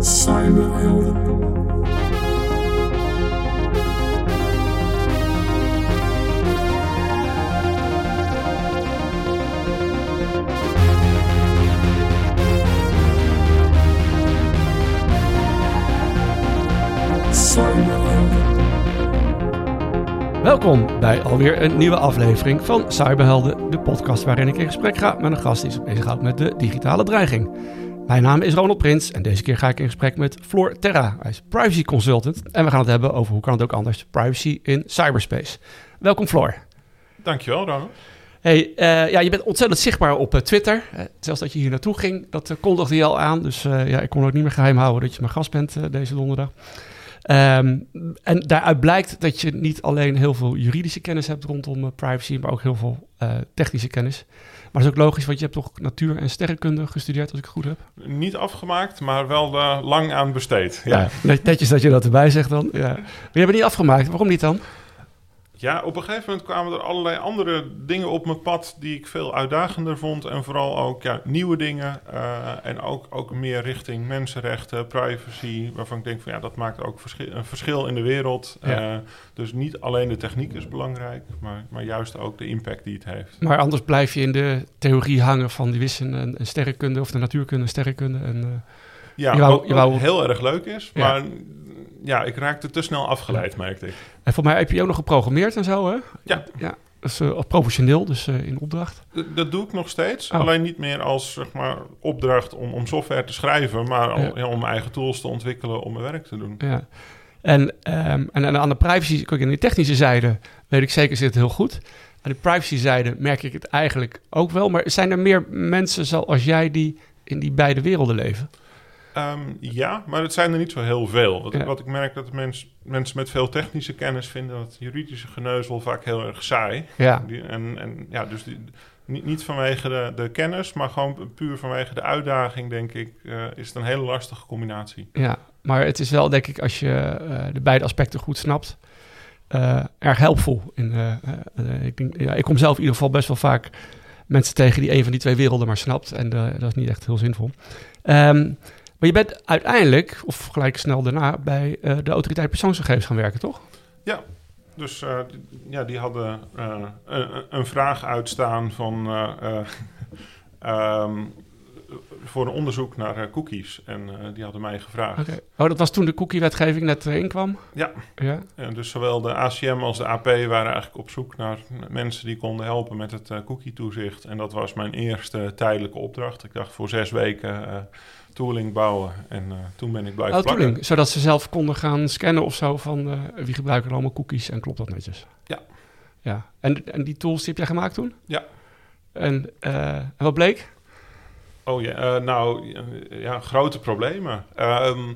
Cyberhelden. Welkom bij alweer een nieuwe aflevering van Cyberhelden, de podcast waarin ik in gesprek ga met een gast die zich bezighoudt met de digitale dreiging. Mijn naam is Ronald Prins en deze keer ga ik in gesprek met Floor Terra. Hij is privacy consultant en we gaan het hebben over hoe kan het ook anders, privacy in cyberspace. Welkom Floor. Dankjewel, Ronald. Hey, eh, ja, je bent ontzettend zichtbaar op eh, Twitter. Eh, zelfs dat je hier naartoe ging, dat kondigde je al aan. Dus ja, ik kon ook niet meer geheim houden dat je mijn gast bent deze donderdag. Ehm, en daaruit blijkt dat je niet alleen heel veel juridische kennis hebt rondom privacy, maar ook heel veel technische kennis. Maar dat is ook logisch, want je hebt toch natuur- en sterrenkunde gestudeerd, als ik het goed heb. Niet afgemaakt, maar wel eh, lang aan besteed. Ja. Ja, net- netjes dat je dat erbij zegt dan. Ja. Maar je hebt het niet afgemaakt, waarom niet dan? Ja, op een gegeven moment kwamen er allerlei andere dingen op mijn pad die ik veel uitdagender vond. En vooral ook ja, nieuwe dingen. eh, en ook, ook meer richting mensenrechten, privacy. Waarvan ik denk van ja, dat maakt ook verschil, een verschil in de wereld. Ja. Eh, dus niet alleen de techniek is belangrijk, maar, maar juist ook de impact die het heeft. Maar anders blijf je in de theorie hangen van die wissen en, en sterrenkunde, of de natuurkunde en sterrenkunde. En, eh, Ja, Je wou- wat, je wat wou- heel erg leuk is. Ja. Maar ja, ik raakte te snel afgeleid, merkte ik. en voor mij heb je ook nog geprogrammeerd en zo, hè? Ja. Ja, dat is eh, professioneel, dus eh, in opdracht. D- Dat doe ik nog steeds. Oh. Alleen niet meer als zeg maar, opdracht om, om software te schrijven, maar al, Ja. ja, om mijn eigen tools te ontwikkelen om mijn werk te doen. Ja. En, ehm, en, en aan de privacy, kijk, aan de technische zijde weet ik zeker zit het heel goed. Aan de privacy zijde merk ik het eigenlijk ook wel. Maar zijn er meer mensen zoals jij die in die beide werelden leven? Ehm, ja, maar het zijn er niet zo heel veel. Wat, Ja. wat ik merk dat mens, mensen met veel technische kennis vinden dat juridische geneuzel vaak heel erg saai. Ja, Die, en, en ja, dus die, niet, niet vanwege de, de kennis, maar gewoon puur vanwege de uitdaging, denk ik, eh, is het een hele lastige combinatie. ja. Maar het is wel, denk ik, als je eh, de beide aspecten goed snapt, eh, erg helpvol. In, ik, denk, ja, ik kom zelf in ieder geval best wel vaak mensen tegen die een van die twee werelden maar snapt. En dat is niet echt heel zinvol. Ehm, maar je bent uiteindelijk, of gelijk snel daarna, bij eh, de autoriteit persoonsgegevens gaan werken, toch? Dus eh, die- ja, die hadden eh, een, vraag uitstaan van, eh, eh, ehm, voor een onderzoek naar cookies. En die hadden mij gevraagd. Oh, dat was toen de cookie-wetgeving net erin kwam? Ja. Ja. En dus zowel de ACM als de AP waren eigenlijk op zoek naar mensen die konden helpen met het cookie-toezicht. En dat was mijn eerste tijdelijke opdracht. Ik dacht voor zes weken tooling bouwen. En eh, toen ben ik blijven Oh, plakken. tooling. Zodat ze zelf konden gaan scannen of zo van eh, wie gebruiken er allemaal cookies en klopt dat netjes? Ja. Ja. En, en die tools die heb jij gemaakt toen? Ja. En, eh, en wat bleek? Oh ja, nou ja, ja, grote problemen. Ehm,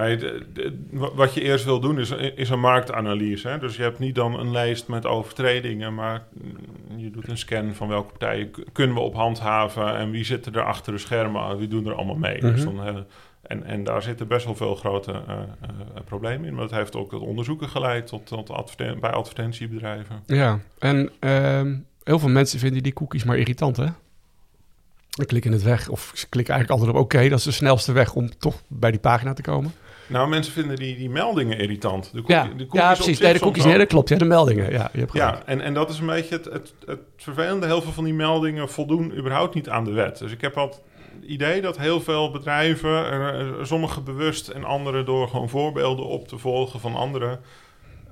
nee, de- de- wa- wat je eerst wil doen is, is een marktanalyse. Hè? Dus je hebt niet dan een lijst met overtredingen, maar mm, je doet een scan van welke partijen kunnen we op handhaven en wie zitten er achter de schermen, wie doen er allemaal mee. Dus Mhm. dan, eh, en, en daar zitten best wel veel grote eh, eh, problemen in. Maar dat heeft ook tot onderzoeken geleid tot, tot adverten- bij advertentiebedrijven. Ja. En ehm, heel veel mensen vinden die cookies maar irritant, hè? Dan klikken het weg. Of ze klikken eigenlijk altijd op oké. dat is de snelste weg om toch bij die pagina te komen. Nou, mensen vinden die, die meldingen irritant. De Ja, de cookies ja precies. Nee, de cookies, ook. nee, dat klopt. Ja, de meldingen. Ja, je hebt gelijk. Ja, en, en dat is een beetje het, het, het vervelende. Heel veel van die meldingen voldoen überhaupt niet aan de wet. Dus ik heb al het idee dat heel veel bedrijven, sommige bewust en andere door gewoon voorbeelden op te volgen van anderen,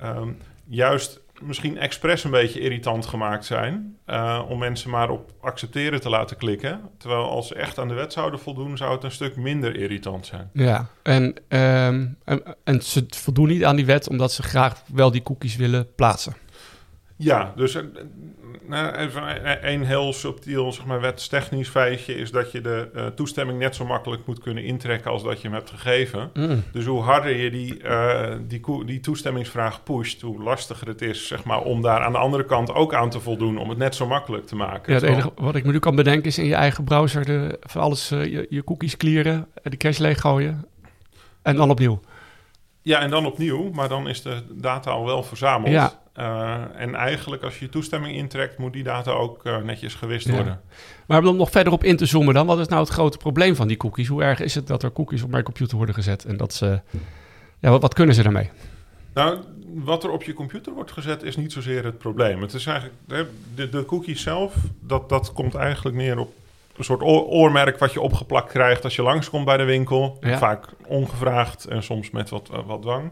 ehm, juist misschien expres een beetje irritant gemaakt zijn. eh, om mensen maar op accepteren te laten klikken. Terwijl als ze echt aan de wet zouden voldoen, zou het een stuk minder irritant zijn. Ja, en, ehm, en, en ze voldoen niet aan die wet omdat ze graag wel die cookies willen plaatsen. Ja, dus eh, nou, even een heel subtiel zeg maar, wetstechnisch feitje is dat je de eh, toestemming net zo makkelijk moet kunnen intrekken als dat je hem hebt gegeven. Mm. Dus hoe harder je die, eh, die, die toestemmingsvraag pusht, hoe lastiger het is zeg maar, om daar aan de andere kant ook aan te voldoen, om het net zo makkelijk te maken. Ja, het enige wat ik me nu kan bedenken is in je eigen browser de, van alles eh, je, je cookies clearen, eh, de cache leeggooien en dan opnieuw. ja, en dan opnieuw, maar dan is de data al wel verzameld. Ja. Uh, en eigenlijk als je je toestemming intrekt, moet die data ook uh, netjes gewist ja. worden. Maar om nog verder op in te zoomen dan, wat is nou het grote probleem van die cookies? Hoe erg is het dat er cookies op mijn computer worden gezet en dat ze, ja, wat, wat kunnen ze daarmee? Nou, wat er op je computer wordt gezet is niet zozeer het probleem. Het is eigenlijk, de, de cookies zelf, dat, dat komt eigenlijk neer op een soort oormerk wat je opgeplakt krijgt als je langskomt bij de winkel. Ja. Vaak ongevraagd en soms met wat, wat dwang.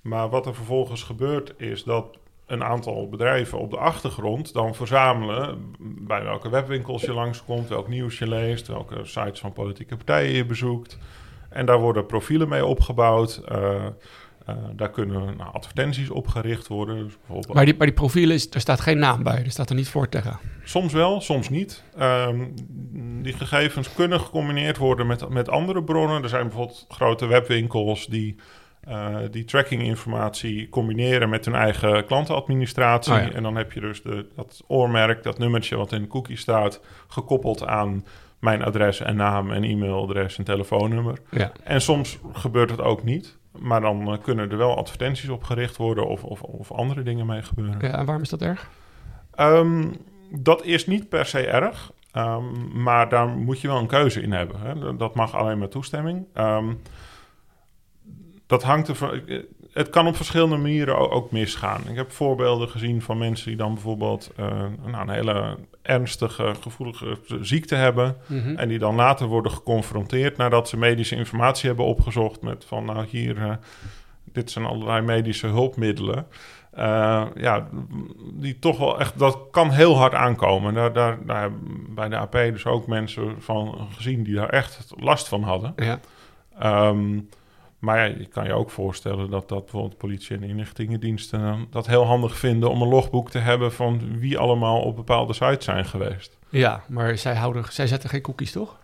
Maar wat er vervolgens gebeurt is dat een aantal bedrijven op de achtergrond dan verzamelen bij welke webwinkels je langskomt, welk nieuws je leest, welke sites van politieke partijen je bezoekt. En daar worden profielen mee opgebouwd. Uh, uh, daar kunnen nou, advertenties op gericht worden. Dus bijvoorbeeld... maar, die, maar die profielen, is, er staat geen naam bij, er staat er niet voor tegen. Soms wel, soms niet. Um, die gegevens kunnen gecombineerd worden met, met andere bronnen. Er zijn bijvoorbeeld grote webwinkels die uh, die trackinginformatie combineren met hun eigen klantenadministratie. Oh en dan heb je dus de, dat oormerk, dat nummertje wat in de cookie staat, gekoppeld aan mijn adres en naam en e-mailadres en telefoonnummer. Ja. En soms gebeurt het ook niet. Maar dan uh, kunnen er wel advertenties op gericht worden of, of, of andere dingen mee gebeuren. Ja, en waarom is dat erg? Um, dat is niet per se erg. Um, maar daar moet je wel een keuze in hebben. Hè. Dat mag alleen met toestemming. Um, dat hangt er Het kan op verschillende manieren ook misgaan. Ik heb voorbeelden gezien van mensen die dan bijvoorbeeld uh, nou, een hele ernstige, gevoelige ziekte hebben. Mhm. En die dan later worden geconfronteerd nadat ze medische informatie hebben opgezocht. Met van nou hier, uh, dit zijn allerlei medische hulpmiddelen. Uh, ja, die toch wel echt, dat kan heel hard aankomen. Daar, daar, daar bij de AP dus ook mensen van gezien die daar echt last van hadden. Ja. Um, maar ja, je kan je ook voorstellen dat, dat bijvoorbeeld politie en inlichtingendiensten dat heel handig vinden om een logboek te hebben van wie allemaal op bepaalde sites zijn geweest. Ja, maar zij, houden, zij zetten geen cookies, toch?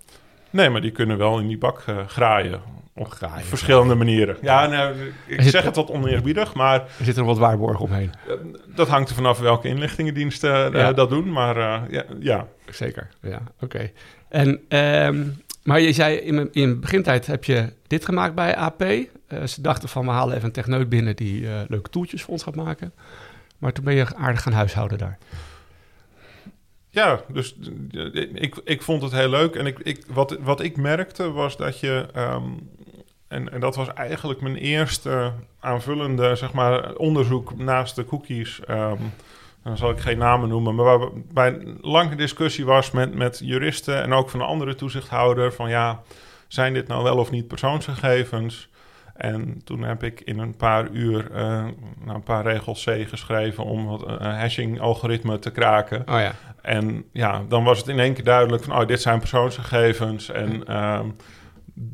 Nee, maar die kunnen wel in die bak uh, graaien. Op graaien, verschillende manieren. Ja, nou, ik zeg het wat oneerbiedig, maar... Er zit er wat waarborg omheen. Uh, dat hangt er vanaf welke inlichtingendiensten uh, dat doen, maar ja, ja. Zeker, ja, oké. En um, maar je zei in, in begintijd heb je dit gemaakt bij AP. Eh, ze dachten van we halen even een techneut binnen die uh, leuke toeltjes voor ons gaat maken. Maar toen ben je aardig gaan huishouden daar. Ja, dus ik, ik vond het heel leuk. En ik, ik, wat, wat ik merkte was dat je. Um, en, en dat was eigenlijk mijn eerste aanvullende zeg maar, onderzoek naast de cookies. Um, dan zal ik geen namen noemen, maar waarbij een lange discussie was met, met juristen en ook van een andere toezichthouder van ja, zijn dit nou wel of niet persoonsgegevens? En toen heb ik in een paar uur uh, nou, een paar regels C geschreven om wat een uh, hashing-algoritme te kraken. Oh ja. En ja, dan was het in één keer duidelijk van, oh, dit zijn persoonsgegevens en uh,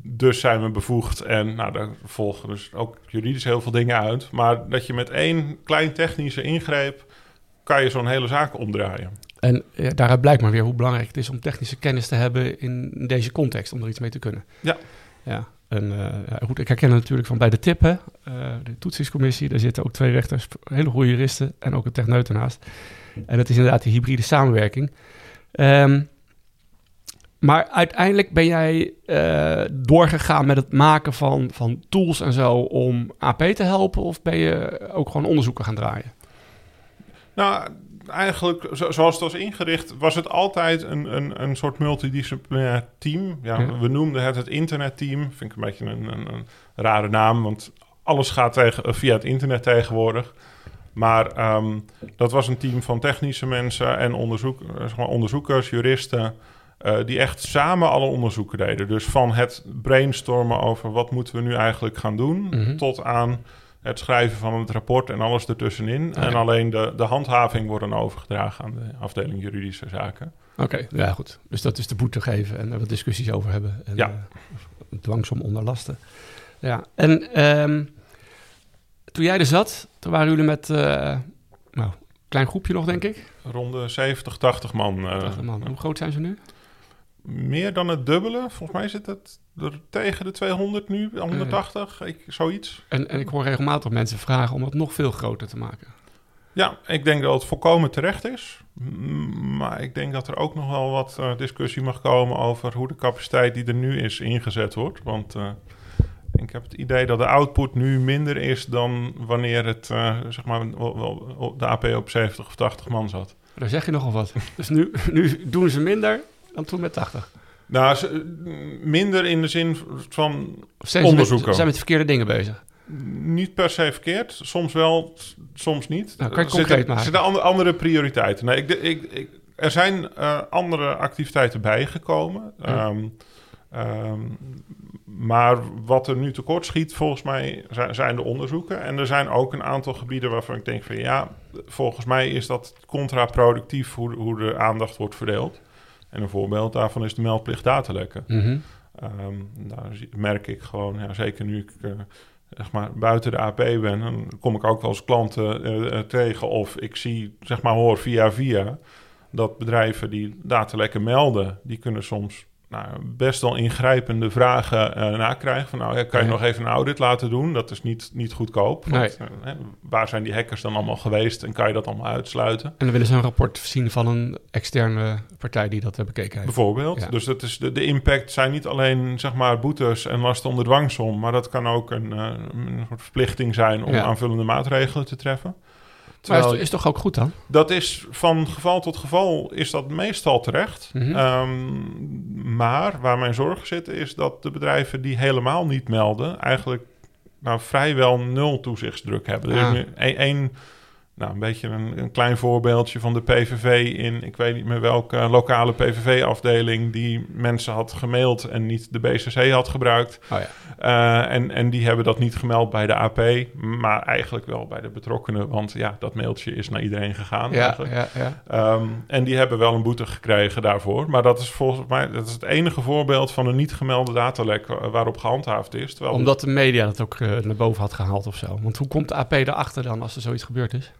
dus zijn we bevoegd. En nou, daar volgen dus ook juridisch heel veel dingen uit. Maar dat je met één klein technische ingreep kan je zo'n hele zaak omdraaien. En ja, daaruit blijkt maar weer hoe belangrijk het is om technische kennis te hebben in deze context, om er iets mee te kunnen. Ja. Ja, en uh, goed, ik herken het natuurlijk van bij de TIP, uh, de toetsingscommissie, daar zitten ook twee rechters, hele goede juristen en ook een techneut ernaast. En dat is inderdaad die hybride samenwerking. Um, maar uiteindelijk ben jij uh, doorgegaan met het maken van, van tools en zo om AP te helpen? Of ben je ook gewoon onderzoeken gaan draaien? Nou, eigenlijk zoals het was ingericht, was het altijd een, een, een soort multidisciplinair team. Ja, We noemden het het internetteam. Vind ik een beetje een, een, een rare naam, want alles gaat tegen, via het internet tegenwoordig. Maar um, dat was een team van technische mensen en onderzoek, zeg maar onderzoekers, juristen. Uh, die echt samen alle onderzoeken deden. Dus van het brainstormen over wat moeten we nu eigenlijk gaan doen, mm -hmm. tot aan het schrijven van het rapport en alles ertussenin. En alleen de, de handhaving wordt dan overgedragen aan de afdeling juridische zaken. Oké, ja goed. Dus dat is de boete geven en er wat discussies over hebben. En, ja. Uh, dwangsom onderlasten. Ja, en um, toen jij er zat, toen waren jullie met, uh, nou, klein groepje nog, denk ik? Rond 70, 80 man. Uh, 80 man. Hoe groot zijn ze nu? Meer dan het dubbele. Volgens mij zit het er tegen de 200 nu, 180, ik, zoiets. En, en ik hoor regelmatig mensen vragen om het nog veel groter te maken. Ja, ik denk dat het volkomen terecht is. Maar ik denk dat er ook nog wel wat uh, discussie mag komen over hoe de capaciteit die er nu is ingezet wordt. Want uh, Ik heb het idee dat de output nu minder is dan wanneer het, uh, zeg maar, de AP op 70 of 80 man zat. Daar zeg je nogal wat. dus nu, nu doen ze minder dan toen met 80. Nou, minder in de zin van onderzoeken. Ze zijn met verkeerde dingen bezig. Niet per se verkeerd. Soms wel, soms niet. Nou, kan je concreet zitten, maken? Er zitten andere, andere prioriteiten. Nee, ik, ik, ik, er zijn uh, andere activiteiten bijgekomen. Um, um, maar wat er nu tekort schiet, volgens mij, zijn de onderzoeken. En er zijn ook een aantal gebieden waarvan ik denk van ja, volgens mij is dat contraproductief hoe, hoe de aandacht wordt verdeeld. En een voorbeeld daarvan is de meldplicht datalekken. Mm -hmm. um, daar merk ik gewoon, ja, zeker nu ik uh, zeg maar, buiten de AP ben, dan kom ik ook als klanten uh, tegen of ik zie, zeg maar, hoor via via dat bedrijven die datalekken melden, die kunnen soms nou, best wel ingrijpende vragen uh, nakrijgen. Van nou, kan je nog even een audit laten doen? Dat is niet, niet goedkoop. Want, uh, waar zijn die hackers dan allemaal geweest en kan je dat allemaal uitsluiten? En dan willen ze een rapport zien van een externe partij die dat bekeken heeft. Bijvoorbeeld. Ja. Dus dat is de, de impact zijn niet alleen zeg maar boetes en lasten onder dwangsom, maar dat kan ook een, uh, een soort verplichting zijn om ja. aanvullende maatregelen te treffen. Terwijl, maar is, is, toch ook goed dan? Dat is van geval tot geval is dat meestal terecht. Mm -hmm. um, maar waar mijn zorgen zitten is dat de bedrijven die helemaal niet melden... eigenlijk nou, vrijwel nul toezichtsdruk hebben. Er is één nou, een beetje een, een, klein voorbeeldje van de PVV in, ik weet niet meer welke lokale PVV-afdeling, die mensen had gemaild en niet de BCC had gebruikt. Oh ja. uh, en, en die hebben dat niet gemeld bij de AP, maar eigenlijk wel bij de betrokkenen, want ja, dat mailtje is naar iedereen gegaan. Ja, ja, ja. Um, en die hebben wel een boete gekregen daarvoor. Maar dat is volgens mij dat is het enige voorbeeld van een niet gemelde datalek waarop gehandhaafd is. Terwijl Omdat de media dat ook uh, naar boven had gehaald of zo. Want hoe komt de AP erachter dan als er zoiets gebeurd is?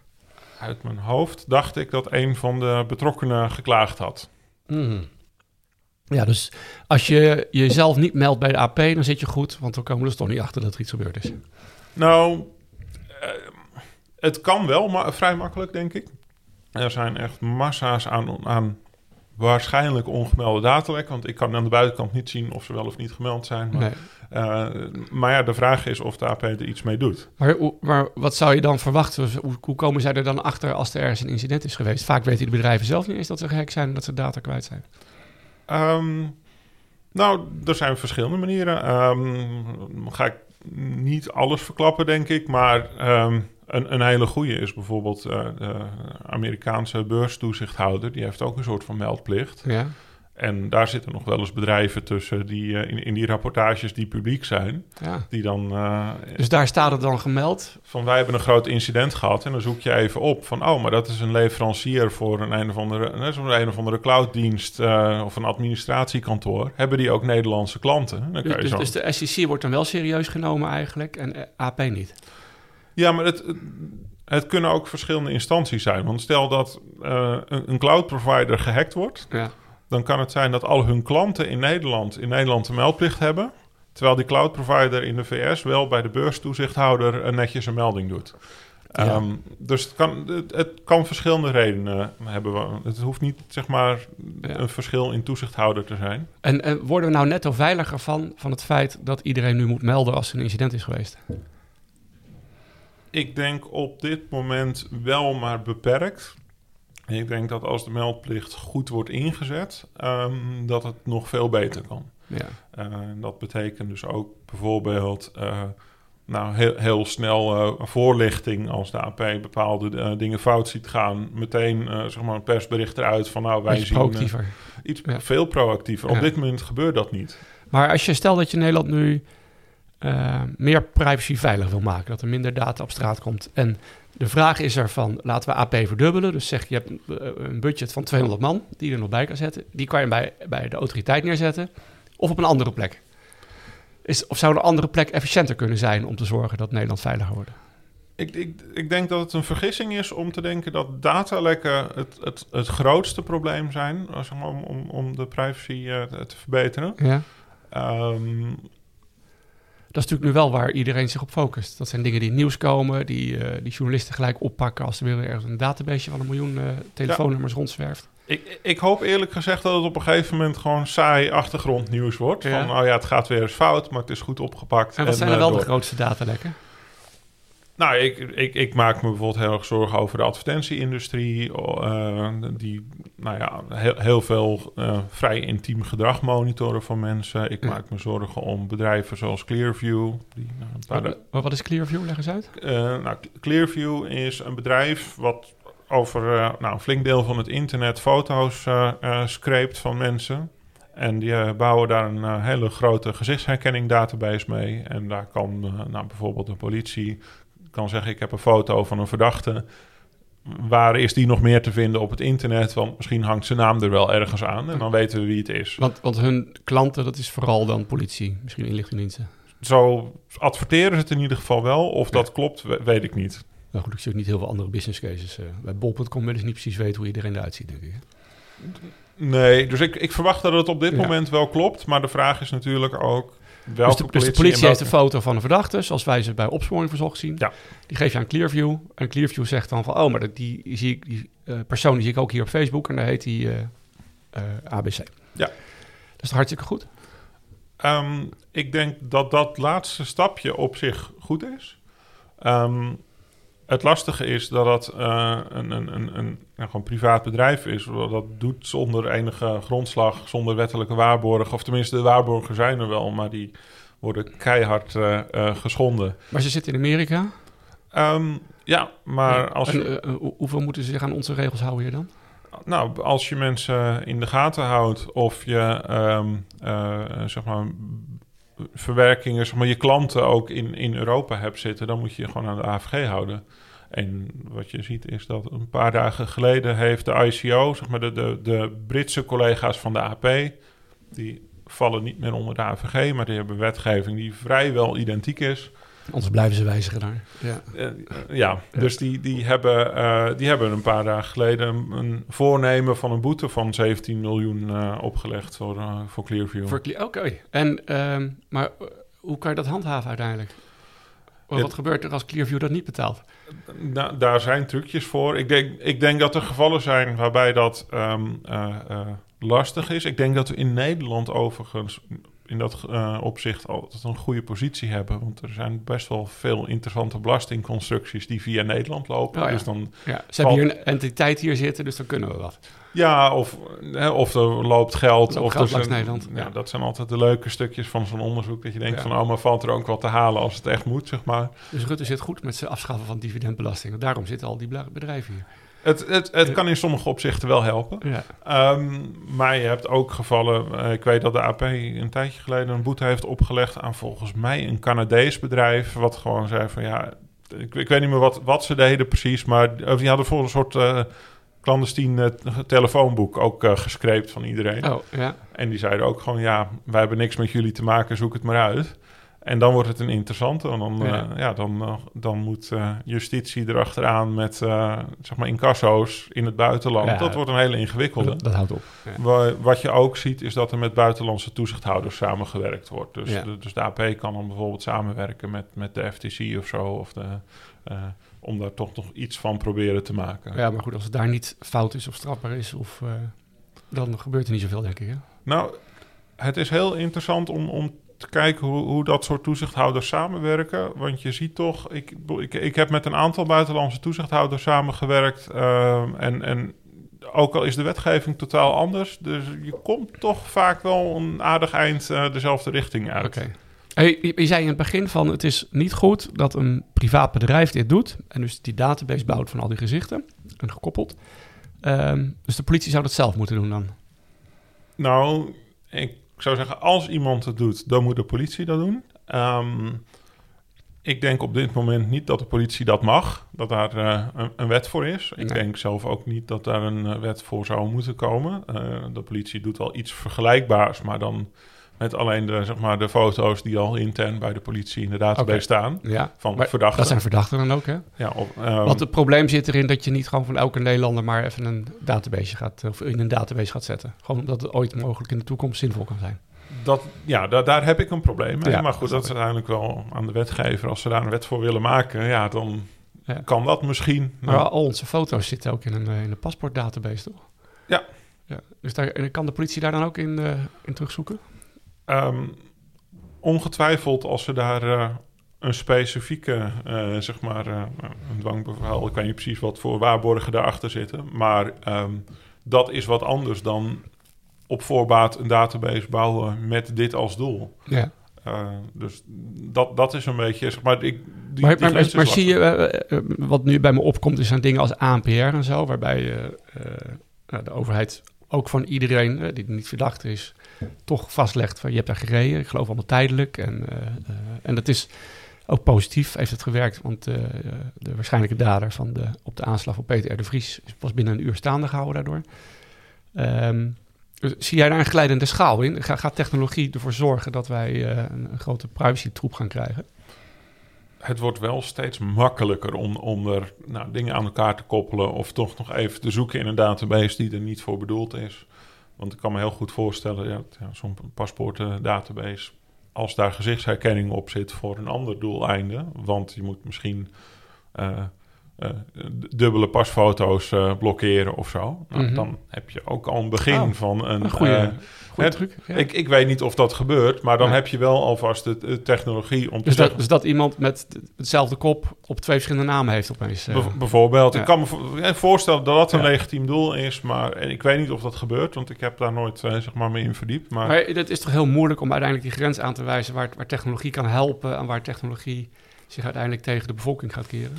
Uit mijn hoofd dacht ik dat een van de betrokkenen geklaagd had. Mm. Ja, dus als je jezelf niet meldt bij de AP, dan zit je goed, want dan komen we dus toch niet achter dat er iets gebeurd is. Nou, uh, het kan wel, maar vrij makkelijk, denk ik. Er zijn echt massa's aan, aan waarschijnlijk ongemelde datalek, want ik kan aan de buitenkant niet zien of ze wel of niet gemeld zijn. Maar, nee. uh, maar ja, de vraag is of de AP er iets mee doet. Maar, maar wat zou je dan verwachten? Hoe, hoe, komen zij er dan achter als er ergens een incident is geweest? Vaak weten de bedrijven zelf niet eens dat ze gek zijn dat ze data kwijt zijn. Um, nou, er zijn verschillende manieren. Um, ga ik niet alles verklappen, denk ik, maar... Um, een, een hele goede is bijvoorbeeld uh, de Amerikaanse beurstoezichthouder. Die heeft ook een soort van meldplicht. Ja. En daar zitten nog wel eens bedrijven tussen die uh, in, in die rapportages die publiek zijn. Ja. Die dan, uh, dus daar staat het dan gemeld? Van wij hebben een groot incident gehad. En dan zoek je even op van oh, maar dat is een leverancier voor een een of andere, een of andere clouddienst uh, of een administratiekantoor. Hebben die ook Nederlandse klanten? Dan dus, dus, zo... dus de SEC wordt dan wel serieus genomen eigenlijk en AP niet? Ja, maar het, het kunnen ook verschillende instanties zijn. Want stel dat uh, een, een cloud provider gehackt wordt, ja. dan kan het zijn dat al hun klanten in Nederland in Nederland een meldplicht hebben. Terwijl die cloud provider in de VS wel bij de beurstoezichthouder een netjes een melding doet. Ja. Um, dus het kan, het, het, kan verschillende redenen hebben. Het hoeft niet zeg maar ja. een verschil in toezichthouder te zijn. En, en worden we nou netto veiliger van, van het feit dat iedereen nu moet melden als er een incident is geweest? Ik denk op dit moment wel maar beperkt. Ik denk dat als de meldplicht goed wordt ingezet, um, dat het nog veel beter kan. Ja. Uh, dat betekent dus ook bijvoorbeeld uh, nou, heel, heel snel uh, voorlichting als de AP bepaalde dingen fout ziet gaan. Meteen zeg maar een persbericht eruit van nou wij iets zien proactiever. iets ja. veel proactiever. Ja. Op dit moment gebeurt dat niet. Maar als je stel dat je Nederland nu uh, meer privacy veilig wil maken. Dat er minder data op straat komt. En de vraag is er van, laten we AP verdubbelen. Dus zeg, je hebt een budget van 200 man die je er nog bij kan zetten. Die kan je bij, bij de autoriteit neerzetten. Of op een andere plek. Is, of zou een andere plek efficiënter kunnen zijn om te zorgen dat Nederland veiliger wordt? Ik, ik, ik denk dat het een vergissing is om te denken dat datalekken het, het, het grootste probleem zijn zeg maar, om, om, om de privacy uh, te verbeteren. Ja. Um, dat is natuurlijk nu wel waar iedereen zich op focust. Dat zijn dingen die in nieuws komen, die, uh, die journalisten gelijk oppakken als er weer ergens een database van een miljoen uh, telefoonnummers ja. rondzwerft. Ik, ik hoop eerlijk gezegd dat het op een gegeven moment gewoon saai achtergrondnieuws wordt. Ja. Van, oh ja, het gaat weer eens fout, maar het is goed opgepakt. En wat zijn er eh, wel de grootste datalekken? Nou, ik, ik, ik maak me bijvoorbeeld heel erg zorgen over de advertentieindustrie. eh, die, nou ja, heel, heel veel eh, vrij intiem gedrag monitoren van mensen. Ik maak me zorgen om bedrijven zoals Clearview. Die, nou, een paar Wat, wat is Clearview? Leg eens uit. Nou, Clearview is een bedrijf wat over nou, een flink deel van het internet foto's screept van mensen. En die bouwen daar een hele grote gezichtsherkenning database mee. En daar kan nou, bijvoorbeeld de politie kan zeggen... ik heb een foto van een verdachte. Waar is die nog meer te vinden op het internet? Want misschien hangt zijn naam er wel ergens aan. En dan weten we wie het is. Want, want hun klanten, dat is vooral dan politie, misschien inlichtingendiensten. Zo adverteren ze het in ieder geval wel. Of dat Ja. klopt, we- weet ik niet. Nou goed, ik zie ook niet heel veel andere business cases. eh. bij bol.com willen ze niet precies weten hoe iedereen eruit ziet, denk ik. Nee, dus ik, ik verwacht dat het op dit Ja. moment wel klopt. Maar de vraag is natuurlijk ook welke Dus de, dus de politie heeft een welke- foto van een verdachte, zoals wij ze bij opsporing verzocht zien. Ja. Die geef je aan Clearview. En Clearview zegt dan van, oh, maar die, zie ik, die eh, persoon die zie ik ook hier op Facebook. En daar heet die eh, eh, ABC. Ja. Dat is hartstikke goed? Ehm, ik denk dat dat laatste stapje op zich goed is. Ehm, het lastige is dat dat eh, een, een, een, een gewoon privaat bedrijf is. Dat doet zonder enige grondslag, zonder wettelijke waarborg. Of tenminste, de waarborgen zijn er wel, maar die worden keihard eh, geschonden. Maar ze zitten in Amerika. Ehm, ja, maar als je... En, hoe- hoeveel moeten ze zich aan onze regels houden hier dan? Nou, als je mensen in de gaten houdt of je ehm, eh, zeg maar verwerkingen, zeg maar je klanten ook in, in Europa hebt zitten, dan moet je je gewoon aan de AVG houden. En wat je ziet is dat een paar dagen geleden heeft de ICO, zeg maar de, de, de Britse collega's van de AP, die vallen niet meer onder de AVG, maar die hebben wetgeving die vrijwel identiek is. Anders blijven ze wijzigen daar. Ja. Eh, ja, dus die, die, hebben, eh, die hebben een paar dagen geleden een, een voornemen van een boete van 17 miljoen eh, opgelegd voor, voor Clearview. Voor Cle- Oké. En, ehm, maar hoe kan je dat handhaven uiteindelijk? Wat, Ja. gebeurt er als Clearview dat niet betaalt? Nou, daar zijn trucjes voor. Ik denk, ik denk dat er gevallen zijn waarbij dat ehm, eh, eh, lastig is. Ik denk dat we in Nederland overigens in dat eh, opzicht altijd een goede positie hebben. Want er zijn best wel veel interessante belastingconstructies die via Nederland lopen. Oh ja. Dus dan Ja, ze hebben hier een entiteit hier zitten, dus dan kunnen we wat. Ja, of, hè, of er loopt geld. Loopt of geld er langs zijn- Nederland, Ja, ja. dat zijn altijd de leuke stukjes van zo'n onderzoek. Dat je denkt van, oh, maar valt er ook wat te halen als het echt moet, zeg maar. Dus Rutte zit goed met zijn afschaffen van dividendbelasting. Daarom zitten al die bedrijven hier. Het, het, het kan in sommige opzichten wel helpen. Ja. Ehm, maar je hebt ook gevallen... eh, ik weet dat de AP een tijdje geleden een boete heeft opgelegd... aan volgens mij een Canadees bedrijf... wat gewoon zei van ja... Ik, ik weet niet meer wat, wat ze deden precies... maar of die hadden voor een soort... eh clandestien eh, telefoonboek ook eh gescreept van iedereen. Oh, ja. En die zeiden ook gewoon, ja, wij hebben niks met jullie te maken, zoek het maar uit. En dan wordt het een interessante, want dan, Ja. ja, dan, eh, dan moet eh, justitie erachteraan met, eh, zeg maar, incasso's in het buitenland. Ja. Dat wordt een hele ingewikkelde. Dat, dat houdt op. Ja. Wa- Wat je ook ziet, is dat er met buitenlandse toezichthouders samengewerkt wordt. Dus, Ja. de, dus de AP kan dan bijvoorbeeld samenwerken met, met de FTC of zo, of de, eh, om daar toch nog iets van proberen te maken. ja, maar goed, als het daar niet fout is of strafbaar is, of, eh, dan gebeurt er niet zoveel, denk ik. Hè? Nou, het is heel interessant om, om te kijken hoe, hoe dat soort toezichthouders samenwerken. Want je ziet toch, ik, ik, ik heb met een aantal buitenlandse toezichthouders samengewerkt. ehm, en, en ook al is de wetgeving totaal anders, dus je komt toch vaak wel een aardig eind eh, dezelfde richting uit. Oké. Hey, je, je zei in het begin van het is niet goed dat een privaat bedrijf dit doet. En dus die database bouwt van al die gezichten en gekoppeld. Ehm, dus de politie zou dat zelf moeten doen dan. Nou, ik zou zeggen, als iemand het doet, dan moet de politie dat doen. Ehm, ik denk op dit moment niet dat de politie dat mag, dat daar eh, een, een wet voor is. Ik Nee. denk zelf ook niet dat daar een eh, wet voor zou moeten komen. Eh, de politie doet al iets vergelijkbaars, maar dan met alleen de, zeg maar, de foto's die al intern bij de politie in de database staan Ja, van maar verdachten. dat zijn verdachten dan ook, hè? ja, ehm, Want het probleem zit erin dat je niet gewoon van elke Nederlander maar even een database gaat, of in een database gaat zetten. Gewoon omdat het ooit mogelijk in de toekomst zinvol kan zijn. Dat, ja, da- daar heb ik een probleem mee. Ja, maar goed, dat is uiteindelijk wel aan de wetgever. Als ze daar een wet voor willen maken, ja, dan Ja. kan dat misschien. Maar Nou, al onze foto's zitten ook in een, eh, in een paspoortdatabase, toch? Ja. Ja. Dus daar, kan de politie daar dan ook in, uh, in terugzoeken? Um, ongetwijfeld als ze daar uh, een specifieke, uh, zeg maar, een dwangbevel... ik weet niet precies wat voor waarborgen daarachter zitten... maar um, dat is wat anders dan op voorbaat een database bouwen met dit als doel. Ja. Uh, dus dat, dat is een beetje, zeg maar, ik, die, maar, die maar, maar zie je, uh, wat nu bij me opkomt, is zijn dingen als ANPR en zo, waarbij uh, de overheid ook van iedereen die niet verdacht is, toch vastlegt van je hebt daar gereden, ik geloof allemaal tijdelijk. En, en dat is ook positief, heeft het gewerkt, want de waarschijnlijke dader van de, op de aanslag op Peter R. de Vries pas binnen een uur staande gehouden daardoor. Um, Zie jij daar een glijdende schaal in? Gaat technologie ervoor zorgen dat wij een, grote privacy-troep gaan krijgen? Het wordt wel steeds makkelijker om, om nou, dingen aan elkaar te koppelen... of toch nog even te zoeken in een database die er niet voor bedoeld is. Want ik kan me heel goed voorstellen, ja, zo'n paspoortdatabase... als daar gezichtsherkenning op zit voor een ander doeleinde... want je moet misschien... Uh, uh, dubbele pasfoto's uh, blokkeren of zo. Nou, mm -hmm. Dan heb je ook al een begin oh, van een... een goede, uh, truc. Ja. Ik, ik weet niet of dat gebeurt, maar dan ja. heb je wel alvast de, de technologie om dus te dat, Dus dat iemand met hetzelfde kop op twee verschillende namen heeft opeens. Be bijvoorbeeld. Ja. Ik kan me voorstellen dat dat een legitiem doel is, maar en ik weet niet of dat gebeurt, want ik heb daar nooit zeg maar mee in verdiept. Maar... maar het is toch heel moeilijk om uiteindelijk die grens aan te wijzen waar, waar technologie kan helpen en waar technologie zich uiteindelijk tegen de bevolking gaat keren?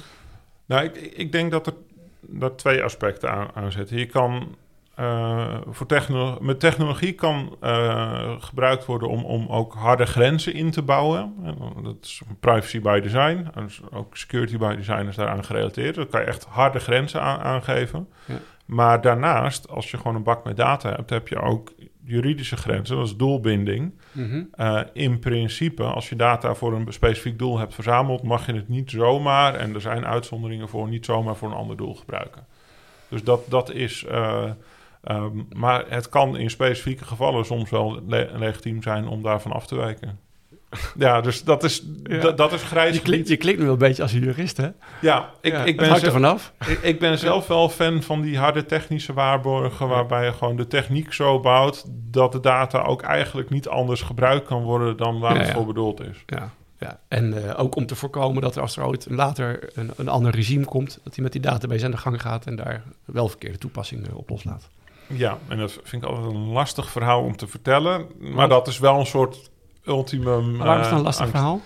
Nou, ik, ik denk dat er dat twee aspecten aan, aan zitten. Je kan uh, voor techno met technologie kan uh, gebruikt worden om, om ook harde grenzen in te bouwen. Dat is privacy by design. Dus ook security by design is daaraan gerelateerd. Dan kan je echt harde grenzen aan, aangeven. Ja. Maar daarnaast, als je gewoon een bak met data hebt, heb je ook juridische grenzen, dat is doelbinding. Mm uh, in principe, als je data voor een specifiek doel hebt verzameld, mag je het niet zomaar, en er zijn uitzonderingen voor, niet zomaar voor een ander doel gebruiken. Dus dat, dat is. Uh, um, maar het kan in specifieke gevallen soms wel le legitiem zijn om daarvan af te wijken. Ja, dus dat is, ja. dat is grijs. Je klinkt, je klinkt nu wel een beetje als een jurist, hè? Ja, ik, ja, ik ben er vanaf. Ik, ik, ben zelf wel fan van die harde technische waarborgen, waarbij je gewoon de techniek zo bouwt dat de data ook eigenlijk niet anders gebruikt kan worden dan waar het voor bedoeld is. Ja. Ja, en uh, ook om te voorkomen dat er als er ooit later een, een ander regime komt, dat hij met die database aan de gang gaat en daar wel verkeerde toepassingen op loslaat. Ja, en dat vind ik altijd een lastig verhaal om te vertellen. Maar dat is wel een soort ultimum. Maar waarom is het een lastig verhaal?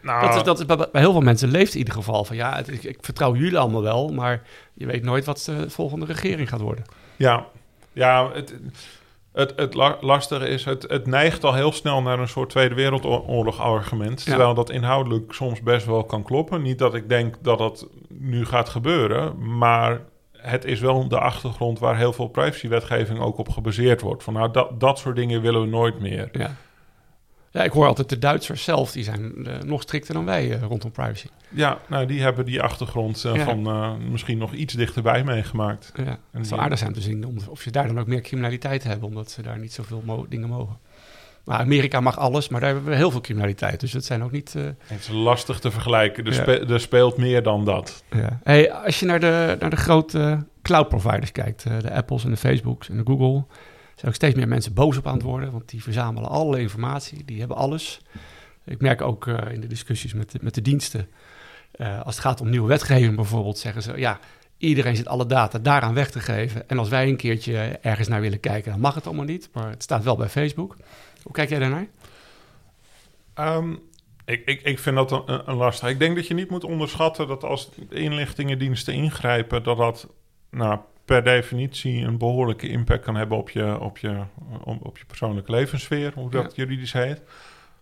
Nou, dat is, dat is bij, bij, heel veel mensen leeft in ieder geval van ja, het, ik, ik, vertrouw jullie allemaal wel, maar je weet nooit wat de volgende regering gaat worden. Ja, ja het, het, het lastige is, het, het neigt al heel snel naar een soort Tweede Wereldoorlog argument. Terwijl dat inhoudelijk soms best wel kan kloppen. Niet dat ik denk dat dat nu gaat gebeuren, maar het is wel de achtergrond waar heel veel privacywetgeving ook op gebaseerd wordt. Van nou, dat, dat soort dingen willen we nooit meer. Ja. Ja, ik hoor altijd de Duitsers zelf, die zijn uh, nog strikter dan wij uh, rondom privacy. Ja, nou, die hebben die achtergrond uh, ja. van misschien nog iets dichterbij meegemaakt. Ja, het zou aardig zijn te zien om, of ze daar dan ook meer criminaliteit hebben, omdat ze daar niet zoveel mo dingen mogen. Maar Amerika mag alles, maar daar hebben we heel veel criminaliteit. Dus dat zijn ook niet... Het is lastig te vergelijken. Er, ja. spe er speelt meer dan dat. Ja. Hey, als je naar de, naar de grote cloud providers kijkt, de Apples en de Facebooks en de Google zijn ook steeds meer mensen boos op aan het worden, want die verzamelen alle informatie, die hebben alles. Ik merk ook uh, in de discussies met de, met de diensten, uh, als het gaat om nieuwe wetgeving bijvoorbeeld, zeggen ze ja, iedereen zit alle data daaraan weg te geven. En als wij een keertje ergens naar willen kijken, dan mag het allemaal niet, maar het staat wel bij Facebook. Hoe kijk jij daarnaar? Um, ik, ik, ik vind dat een, een lastig. Ik denk dat je niet moet onderschatten dat als inlichtingendiensten ingrijpen, dat dat nou, per definitie een behoorlijke impact kan hebben op je, op je, op je persoonlijke levenssfeer, hoe dat ja. juridisch heet.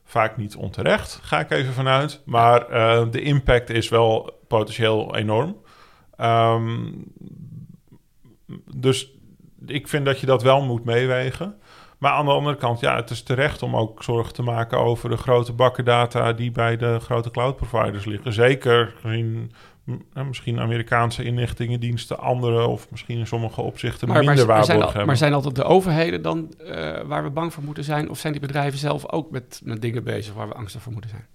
Vaak niet onterecht, ga ik even vanuit. Maar uh, de impact is wel potentieel enorm. Um, dus ik vind dat je dat wel moet meewegen. Maar aan de andere kant, ja, het is terecht om ook zorg te maken over de grote bakken data die bij de grote cloud providers liggen. Zeker gezien misschien Amerikaanse inlichtingendiensten andere of misschien in sommige opzichten maar, minder maar, waarborg hebben. Maar zijn altijd de overheden dan uh, waar we bang voor moeten zijn? Of zijn die bedrijven zelf ook met, met dingen bezig waar we angstig voor moeten zijn?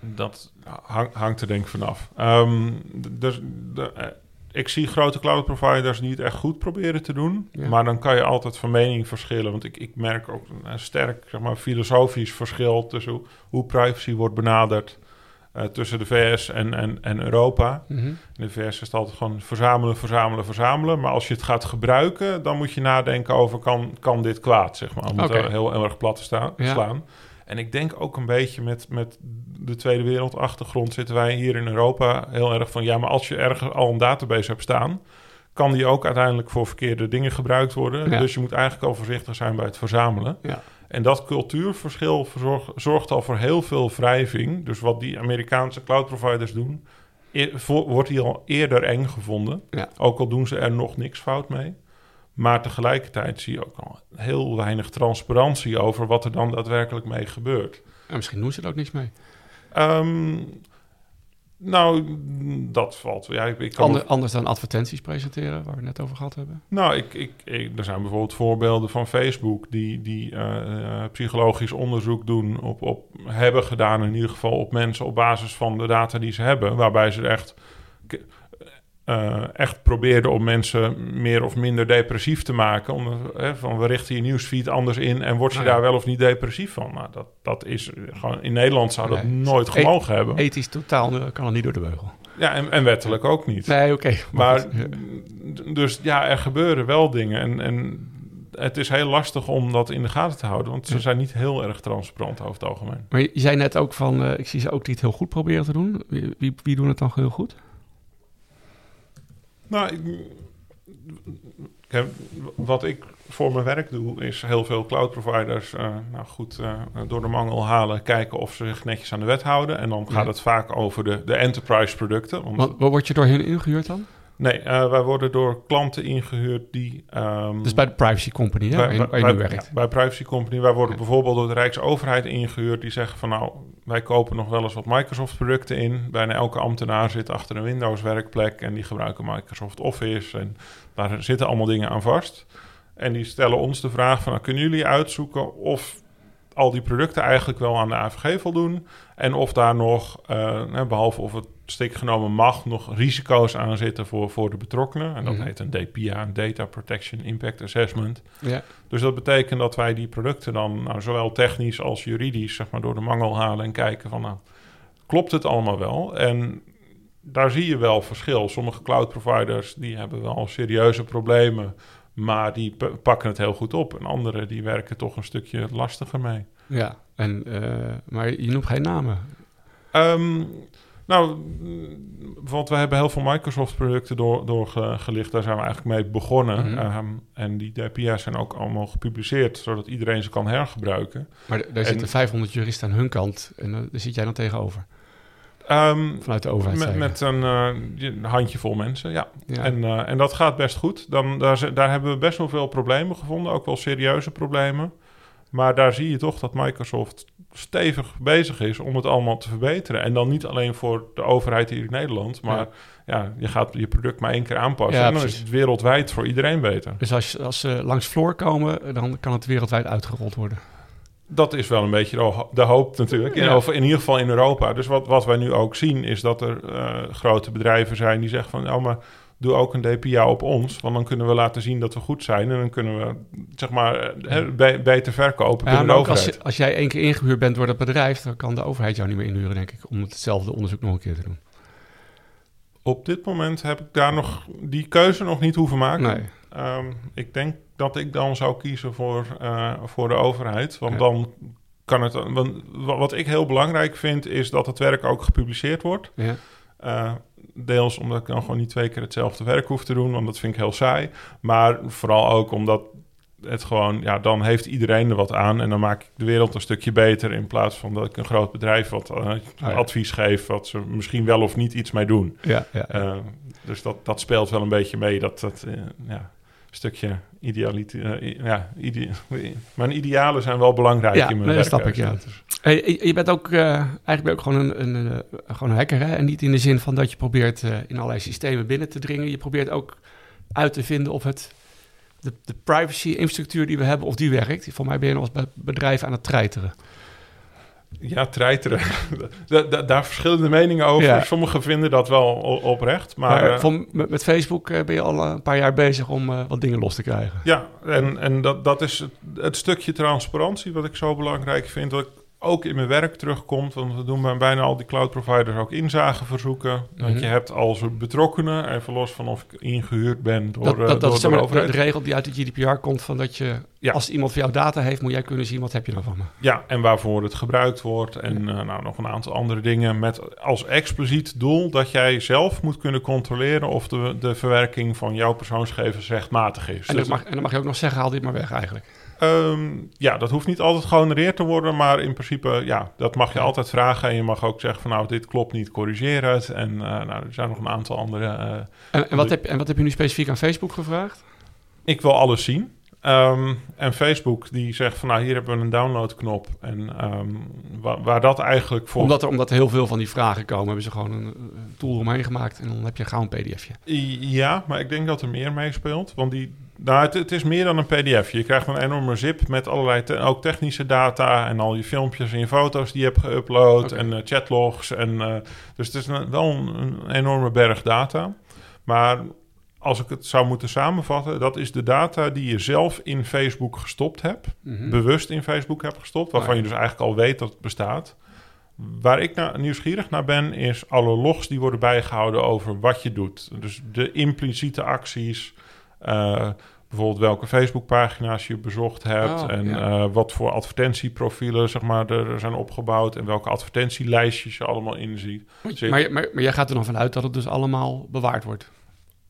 Dat hang, hangt er denk ik vanaf. Um, dus de, ik zie grote cloud providers die het echt goed proberen te doen. Ja. Maar dan kan je altijd van mening verschillen. Want ik, ik merk ook een sterk zeg maar, filosofisch verschil tussen hoe, hoe privacy wordt benaderd eh, tussen de VS en, en, en Europa. Mhm. In de VS is het altijd gewoon verzamelen, verzamelen, verzamelen. Maar als je het gaat gebruiken, dan moet je nadenken over kan, kan dit kwaad, zeg maar. Om het heel, heel erg plat te staan, Ja. slaan. En ik denk ook een beetje met, met de Tweede Wereldachtergrond zitten wij hier in Europa heel erg van... ja, maar als je ergens al een database hebt staan... kan die ook uiteindelijk voor verkeerde dingen gebruikt worden. Ja. Dus je moet eigenlijk al voorzichtig zijn bij het verzamelen. Ja. En dat cultuurverschil zorgt al voor heel veel wrijving. Dus wat die Amerikaanse cloud providers doen... e- wordt die al eerder eng gevonden. Ja. Ook al doen ze er nog niks fout mee. Maar tegelijkertijd zie je ook al heel weinig transparantie over wat er dan daadwerkelijk mee gebeurt. En misschien doen ze er ook niks mee. Ehm, nou, dat valt. Ja, ik, ik kan Ander- anders dan advertenties presenteren, waar we het net over gehad hebben. Nou, ik, ik, ik- er zijn bijvoorbeeld voorbeelden van Facebook die, die eh, eh, psychologisch onderzoek doen op, op hebben gedaan, in ieder geval op mensen op basis van de data die ze hebben, waarbij ze echt, eh, echt probeerden om mensen meer of minder depressief te maken. Eh, van we richten je nieuwsfeed anders in en word je ja. daar wel of niet depressief van? Nou, dat, dat is gewoon in Nederland zou dat Nee. nooit E- gemogen hebben. Ethisch totaal eh, kan er niet door de beugel. Ja, en, en wettelijk ook niet. Nee, oké. Maar dus ja, er gebeuren wel dingen. En, en het is heel lastig om dat in de gaten te houden. Want ze zijn niet heel erg transparant over het algemeen. Maar je zei net ook van, eh, ik zie ze ook die het heel goed proberen te doen. Wie, wie, wie doen het dan heel goed? Nou, ik, wat ik voor mijn werk doe, is heel veel cloud providers eh, nou goed, eh, door de mangel halen, kijken of ze zich netjes aan de wet houden. En dan gaat Ja. het vaak over de, de enterprise producten. Want, waar word je door hen ingehuurd dan? Nee, eh, wij worden door klanten ingehuurd die... Dus bij de privacy company, hè, Bij- nu werkt. ja, bij Privacy Company. Wij worden Ja. bijvoorbeeld door de Rijksoverheid ingehuurd. Die zeggen van nou, wij kopen nog wel eens wat Microsoft producten in. Bijna elke ambtenaar zit achter een Windows werkplek. En die gebruiken Microsoft Office. En daar zitten allemaal dingen aan vast. En die stellen ons de vraag van nou, kunnen jullie uitzoeken of al die producten eigenlijk wel aan de AVG voldoen. En of daar nog, eh, behalve of het stik genomen mag, nog risico's aan zitten voor, voor de betrokkenen. En dat Mhm. heet een DPA, een Data Protection Impact Assessment. Ja. Dus dat betekent dat wij die producten dan nou, zowel technisch als juridisch zeg maar, door de mangel halen en kijken van nou, klopt het allemaal wel? En daar zie je wel verschil. Sommige cloud providers die hebben wel serieuze problemen, maar die pakken het heel goed op. En andere die werken toch een stukje lastiger mee. ja. En, eh, maar je noemt geen namen. Ehm, nou, want we hebben heel veel Microsoft-producten door, doorgelicht. Daar zijn we eigenlijk mee begonnen. Mhm. Ehm, en die DPI's zijn ook allemaal gepubliceerd, zodat iedereen ze kan hergebruiken. Maar daar En- zitten 500 juristen aan hun kant. En eh, daar zit jij dan tegenover. Ehm, Vanuit de overheid. met, met een, eh, een handjevol mensen, ja. ja. En, eh, en dat gaat best goed. Dan, daar, daar hebben we best wel veel problemen gevonden, ook wel serieuze problemen. Maar daar zie je toch dat Microsoft stevig bezig is om het allemaal te verbeteren. En dan niet alleen voor de overheid hier in Nederland, maar ja. je gaat je product maar één keer aanpassen. Ja, en dan precies. is het wereldwijd voor iedereen beter. Dus als, als ze langs Floor komen, dan kan het wereldwijd uitgerold worden. Dat is wel een beetje de, ho- de hoop natuurlijk. In, Ja. of in ieder geval in Europa. Dus wat, wat wij nu ook zien is dat er eh, grote bedrijven zijn die zeggen van... nou, maar doe ook een DPA op ons. Want dan kunnen we laten zien dat we goed zijn. En dan kunnen we, zeg maar, eh, hè, be- beter verkopen Ja, maar ook als, overheid. je- als jij één keer ingehuurd bent door dat bedrijf, dan kan de overheid jou niet meer inhuren, denk ik, om hetzelfde onderzoek nog een keer te doen. Op dit moment heb ik daar nog die keuze nog niet hoeven maken. Nee. Ehm, ik denk dat ik dan zou kiezen voor, eh, voor de overheid. Want Ja. dan kan het... Want wa- wat ik heel belangrijk vind, is dat het werk ook gepubliceerd wordt. Ja. Eh, deels omdat ik dan gewoon niet twee keer hetzelfde werk hoef te doen, want dat vind ik heel saai. Maar vooral ook omdat het gewoon, ja, dan heeft iedereen er wat aan en dan maak ik de wereld een stukje beter in plaats van dat ik een groot bedrijf wat eh, ja. advies geef, wat ze misschien wel of niet iets mee doen. Ja, ja. Dus dat, dat speelt wel een beetje mee, dat, dat ja, stukje idealiteit. ja, ide mijn idealen zijn wel belangrijk Ja, in mijn nee, werk. snap ik, ja. Hey, je- bent ook, eh, eigenlijk ben ook gewoon een, een, eh, gewoon een hacker, hè? En niet in de zin van dat je probeert eh, in allerlei systemen binnen te dringen. Je probeert ook uit te vinden of het, de, de privacy-infrastructuur die we hebben, of die werkt. Voor mij ben je nog als be- bedrijf aan het treiteren. Ja, treiteren. da, da, daar verschillende meningen over. Ja. Sommigen vinden dat wel oprecht. Maar, Maar, eh, van, met, met Facebook eh, ben je al een paar jaar bezig om eh, wat dingen los te krijgen. ja, en, en dat, dat is het, het stukje transparantie wat ik zo belangrijk vind. Dat ook in mijn werk terugkomt. Want we doen bij bijna al die cloud providers ook inzageverzoeken. Mhm. Dat je hebt als betrokkenen, even los van of ik ingehuurd ben door, Dat, eh, dat, dat door is de maar de, overheid. de regel die uit de GDPR komt van dat je, Ja. als iemand van jou data heeft, moet jij kunnen zien wat heb je van me. Ja, en waarvoor het gebruikt wordt. En eh, nou, nog een aantal andere dingen. Met als expliciet doel dat jij zelf moet kunnen controleren of de, de verwerking van jouw persoonsgegevens rechtmatig is. En, Dus, dan mag, en dan mag je ook nog zeggen, haal dit maar weg eigenlijk. Ehm, ja, dat hoeft niet altijd gehonoreerd te worden. Maar in principe, ja, dat mag je altijd vragen. En je mag ook zeggen van nou, dit klopt niet, corrigeer het. En eh, nou, er zijn nog een aantal andere. eh, En, en, wat heb, en wat heb je nu specifiek aan Facebook gevraagd? ik wil alles zien. Ehm, en Facebook die zegt van nou, hier hebben we een downloadknop. En ehm, wa- waar dat eigenlijk voor... Omdat er, omdat er heel veel van die vragen komen, hebben ze gewoon een, een tool omheen gemaakt en dan heb je gauw een pdfje. Ja, maar ik denk dat er meer meespeelt. Want die, nou, het, het is meer dan een pdf. Je krijgt een enorme zip met allerlei te- ook technische data... en al je filmpjes en je foto's die je hebt geüpload... En eh, chatlogs. En, eh, dus het is een- wel een, een enorme berg data. Maar als ik het zou moeten samenvatten... dat is de data die je zelf in Facebook gestopt hebt... Mhm. bewust in Facebook hebt gestopt... waarvan je dus eigenlijk al weet dat het bestaat... Waar ik nou nieuwsgierig naar ben, is alle logs die worden bijgehouden over wat je doet. Dus de impliciete acties, eh, bijvoorbeeld welke Facebookpagina's je bezocht hebt Oh, en ja. eh, wat voor advertentieprofielen zeg maar, er zijn opgebouwd en welke advertentielijstjes je allemaal inziet. Zit. maar, maar, maar jij gaat er dan vanuit dat het dus allemaal bewaard wordt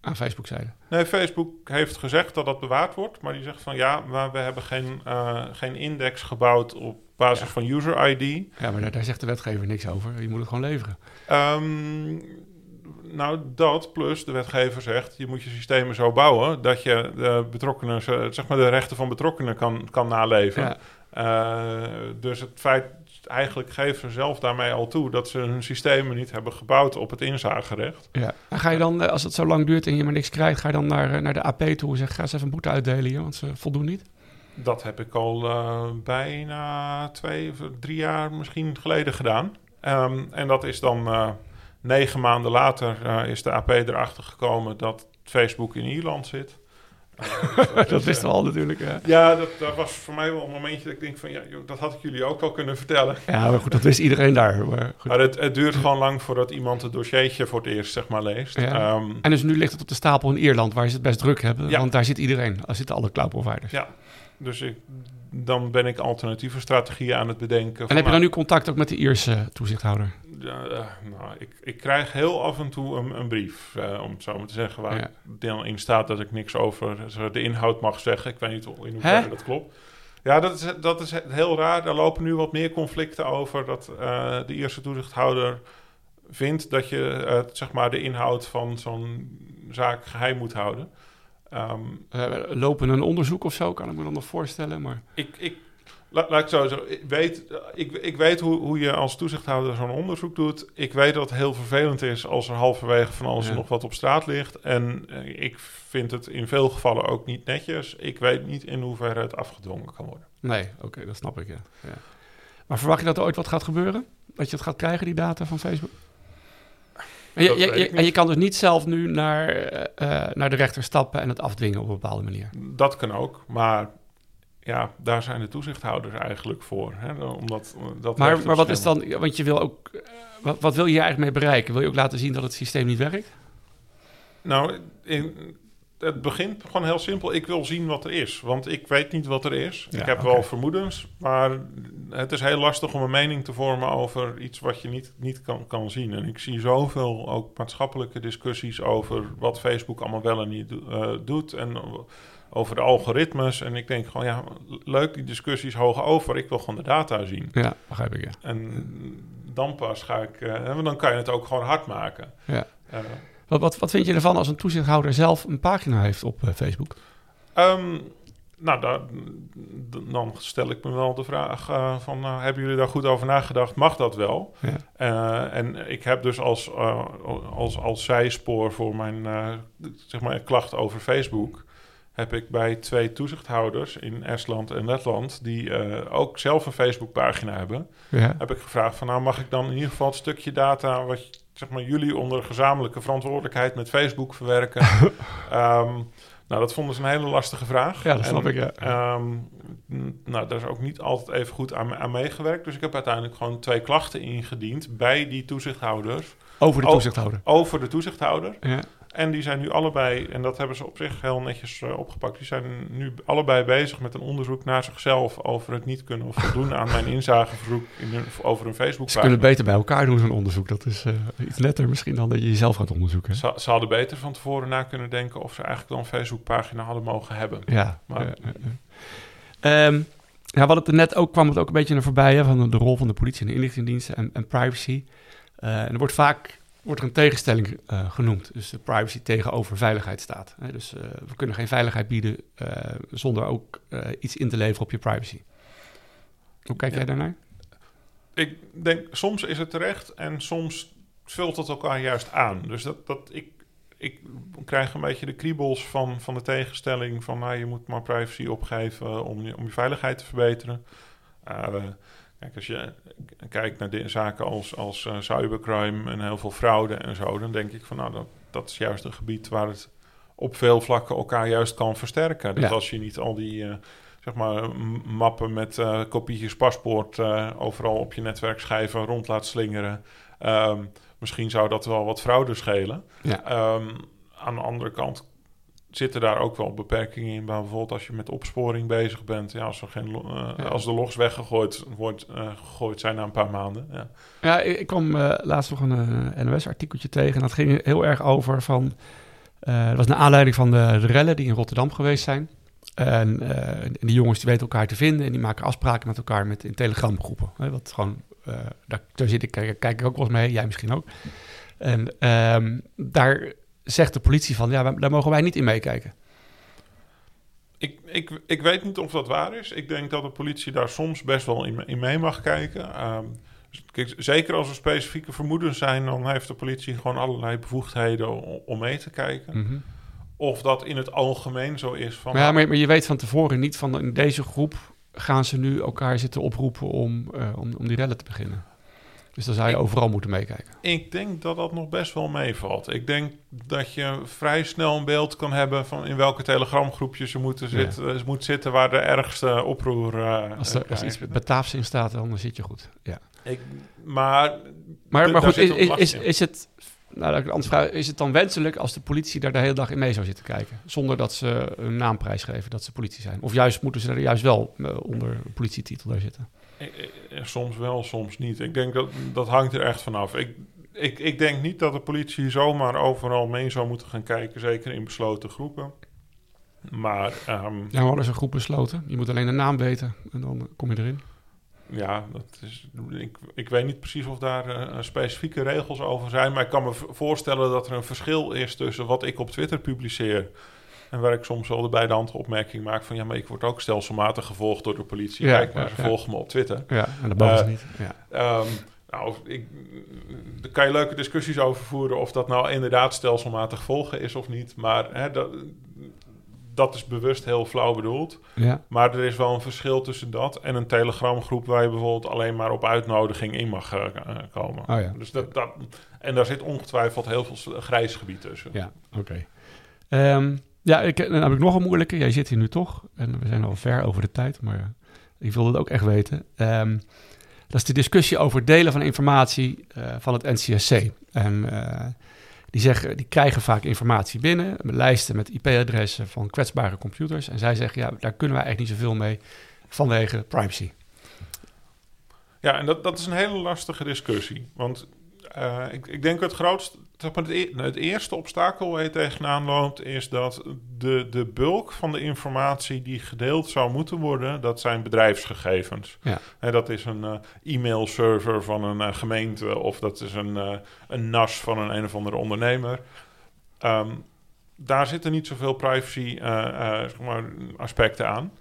aan Facebook-zijde. Nee, Facebook heeft gezegd dat dat bewaard wordt, maar die zegt van ja, maar we hebben geen, eh, geen index gebouwd op basis Ja. van user ID. Ja, maar daar, daar zegt de wetgever niks over. Je moet het gewoon leveren. Ehm, nou, dat plus de wetgever zegt... je moet je systemen zo bouwen... dat je de betrokkenen, zeg maar de rechten van betrokkenen kan, kan naleven. Ja. Eh, dus het feit... eigenlijk geven ze zelf daarmee al toe... dat ze hun systemen niet hebben gebouwd op het inzagerecht. Ja. En ga je dan, eh, als het zo lang duurt en je maar niks krijgt, ga je dan naar, eh, naar de AP toe en zeg, ga eens even een boete uitdelen hier, want ze voldoen niet? Dat heb ik al eh, bijna twee of drie jaar misschien geleden gedaan. Ehm, en dat is dan negen maanden later is de AP erachter gekomen dat Facebook in Ierland zit. Dat is, wisten we al natuurlijk. Ja. Ja, dat, dat was voor mij wel een momentje dat ik denk van ja, joh, dat had ik jullie ook wel kunnen vertellen. ja, maar goed, dat wist iedereen daar. Maar goed. Maar het, het duurt gewoon lang voordat iemand het dossiertje voor het eerst zeg maar leest. Ja. Ehm, En dus nu ligt het op de stapel in Ierland, waar ze het best druk hebben. Ja. Want daar zit iedereen, daar zitten alle cloud providers. ja, dus ik, dan ben ik alternatieve strategieën aan het bedenken. En heb je dan nu contact ook met de Ierse toezichthouder? Eh, nou, ik, ik krijg heel af en toe een, een brief, eh, om het zo maar te zeggen, waar Ja. dan in staat dat ik niks over de inhoud mag zeggen. Ik weet niet in hoeverre Hè? dat klopt. Ja, dat is, dat is heel raar. Er lopen nu wat meer conflicten over dat eh, de eerste toezichthouder vindt dat je zeg maar de inhoud van zo'n zaak geheim moet houden. Ehm, Eh, lopen een onderzoek of zo, kan ik me dan nog voorstellen. Maar ik, ik, la- laat ik zo zeggen, ik weet, ik, ik weet hoe, hoe je als toezichthouder zo'n onderzoek doet. Ik weet dat het heel vervelend is als er halverwege van alles Ja. nog wat op straat ligt. En eh, ik vind het in veel gevallen ook niet netjes. Ik weet niet in hoeverre het afgedwongen kan worden. nee, oké, dat snap ik, ja. ja. Maar verwacht je dat er ooit wat gaat gebeuren? Dat je het gaat krijgen, die data van Facebook? En je, en je kan dus niet zelf nu naar, eh, eh, naar de rechter stappen en het afdwingen op een bepaalde manier. Dat kan ook, maar ja, daar zijn de toezichthouders eigenlijk voor. Hè? Omdat, dat Maar, maar wat is dan, want je wil ook, eh, wat, wat wil je eigenlijk mee bereiken? Wil je ook laten zien dat het systeem niet werkt? Nou, in, het begint gewoon heel simpel. Ik wil zien wat er is. Want ik weet niet wat er is. Ja, ik heb wel vermoedens. Maar het is heel lastig om een mening te vormen over iets wat je niet, niet kan, kan zien. En ik zie zoveel ook maatschappelijke discussies over wat Facebook allemaal wel en niet do- eh, doet. En over de algoritmes. En ik denk gewoon, ja, leuk die discussies hoog over. Ik wil gewoon de data zien. Ja, begrijp ik, ja. En dan pas ga ik... want dan kan je het ook gewoon hard maken. Ja. Eh, Wat, wat, wat vind je ervan als een toezichthouder zelf een pagina heeft op eh, Facebook? Ehm, nou, daar, dan stel ik me wel de vraag van... eh, hebben jullie daar goed over nagedacht? Mag dat wel? Ja. En ik heb dus als, als, als zijspoor voor mijn zeg maar, klacht over Facebook... heb ik bij twee toezichthouders in Estland en Letland, die eh, ook zelf een Facebookpagina hebben, Ja. heb ik gevraagd van nou mag ik dan in ieder geval het stukje data wat zeg maar, jullie onder gezamenlijke verantwoordelijkheid met Facebook verwerken. Ehm, nou, dat vonden ze een hele lastige vraag. Ja, dat En, snap ik, ja. ehm, nou, daar is ook niet altijd even goed aan, aan meegewerkt. Dus ik heb uiteindelijk gewoon twee klachten ingediend bij die toezichthouders Over de toezichthouder. over de toezichthouder. Ja. En die zijn nu allebei, en dat hebben ze op zich heel netjes eh, opgepakt, die zijn nu allebei bezig met een onderzoek naar zichzelf over het niet kunnen voldoen aan mijn inzageverzoek in hun, over een Facebook. Ze kunnen beter bij elkaar doen, zo'n onderzoek. Dat is eh, iets netter misschien dan dat je jezelf gaat onderzoeken. Ze, ze hadden beter van tevoren na kunnen denken of ze eigenlijk wel een Facebookpagina hadden mogen hebben. Ja. Maar-. Ehm, ja, wat het er net ook kwam het ook een beetje naar voorbij hè, van de, de rol van de politie en de inlichtingendiensten en, en privacy. Eh, en er wordt vaak wordt er een tegenstelling eh, genoemd. Dus de privacy tegenover veiligheid staat. Hè. Dus eh, we kunnen geen veiligheid bieden eh, zonder ook iets in te leveren op je privacy. Hoe kijk Ja. jij daarnaar? Ik denk, soms is het terecht en soms vult het elkaar juist aan. Dus dat, dat ik, ik krijg een beetje de kriebels van, van de tegenstelling van nou, je moet maar privacy opgeven om je, om je veiligheid te verbeteren. Kijk, als je kijkt naar de zaken als, als eh, cybercrime en heel veel fraude en zo, dan denk ik van nou, dat, dat is juist een gebied waar het op veel vlakken elkaar juist kan versterken. Dus Ja. als je niet al die eh, zeg maar mappen met eh, kopietjes paspoort overal op je netwerkschijven rond laat slingeren, ehm, misschien zou dat wel wat fraude schelen. Ja. Ehm, aan de andere kant zitten daar ook wel beperkingen in. Bijvoorbeeld als je met opsporing bezig bent, ja, als, er geen, eh, Ja. als de logs weggegooid wordt, eh, gegooid zijn na een paar maanden. Ja. Ja, ik, ik kwam eh, laatst nog een NOS-artikeltje tegen. En dat ging heel erg over van... dat was naar aanleiding van de, de rellen die in Rotterdam geweest zijn. En, en die jongens die weten elkaar te vinden... en die maken afspraken met elkaar met, in telegramgroepen. Hè, wat gewoon, daar, daar zit ik, kijk, kijk ik ook wel eens mee. Jij misschien ook. En ehm, daar zegt de politie van... ja, daar mogen wij niet in meekijken. Ik, ik, ik weet niet of dat waar is. Ik denk dat de politie daar soms best wel in, in mee mag kijken. Ehm, dus kijk, zeker als er specifieke vermoedens zijn, dan heeft de politie gewoon allerlei bevoegdheden om, om mee te kijken. Mhm. Of dat in het algemeen zo is van. Maar, ja, maar, maar je weet van tevoren niet van in deze groep gaan ze nu elkaar zitten oproepen om, eh, om, om die rellen te beginnen. Dus dan zou je Ik- overal moeten meekijken. Ik denk dat dat nog best wel meevalt. Ik denk dat je vrij snel een beeld kan hebben van in welke telegramgroepjes ze moeten Ja. zitten, ze moet zitten waar de ergste oproer. eh, Als er, eh, als iets krijgt. Bataafs in staat, dan zit je goed. Ja. Ik, maar Maar, maar daar goed, is, is, het... Nou, dat ik anders vraag, is het dan wenselijk als de politie daar de hele dag in mee zou zitten kijken? Zonder dat ze een naamprijs geven dat ze politie zijn? Of juist moeten ze er juist wel eh, onder politietitel daar zitten? Ik- Soms wel, soms niet. Ik denk dat dat hangt er echt vanaf. Ik, ik, ik denk niet dat de politie zomaar overal mee zou moeten gaan kijken, zeker in besloten groepen. Maar ehm, Ja, maar is een groep besloten. Je moet alleen de naam weten en dan kom je erin. ja, dat is, ik, ik weet niet precies of daar eh, specifieke regels over zijn. Maar ik kan me voorstellen dat er een verschil is tussen wat ik op Twitter publiceer. En waar ik soms wel de bij de hand opmerking maak van ja, maar ik word ook stelselmatig gevolgd door de politie. Ja, Kijk maar, ja, ze ja. volgen me op Twitter. Ja, en dat Eh, niet. Ja. Ehm, nou, ik, daar kan je leuke discussies over voeren of dat nou inderdaad stelselmatig volgen is of niet. Maar hè, dat, dat is bewust heel flauw bedoeld. Ja. Maar er is wel een verschil tussen dat en een telegramgroep waar je bijvoorbeeld alleen maar op uitnodiging in mag eh, eh, komen. Oh ja. Dus dat, dat, en daar zit ongetwijfeld heel veel grijs gebied tussen. Ja, oké. Ehm, ja, ik, dan heb ik nog een moeilijke. Jij zit hier nu toch. En we zijn al ver over de tijd, maar eh, ik wilde het ook echt weten. Ehm, dat is de discussie over delen van informatie eh, van het NCSC. En eh, die, zeggen, die krijgen vaak informatie binnen, lijsten met IP-adressen van kwetsbare computers. En zij zeggen, ja, daar kunnen wij echt niet zoveel mee vanwege privacy. Ja, en dat, dat is een hele lastige discussie. Want eh, ik, ik denk het grootste, het, e- het eerste obstakel waar je tegenaan loopt, is dat de, de bulk van de informatie die gedeeld zou moeten worden, dat zijn bedrijfsgegevens. Ja. Hè, dat is een eh, e-mailserver van een eh, gemeente of dat is een, eh, een NAS van een een of andere ondernemer. Ehm, daar zitten niet zoveel privacy zeg maar, aspecten aan.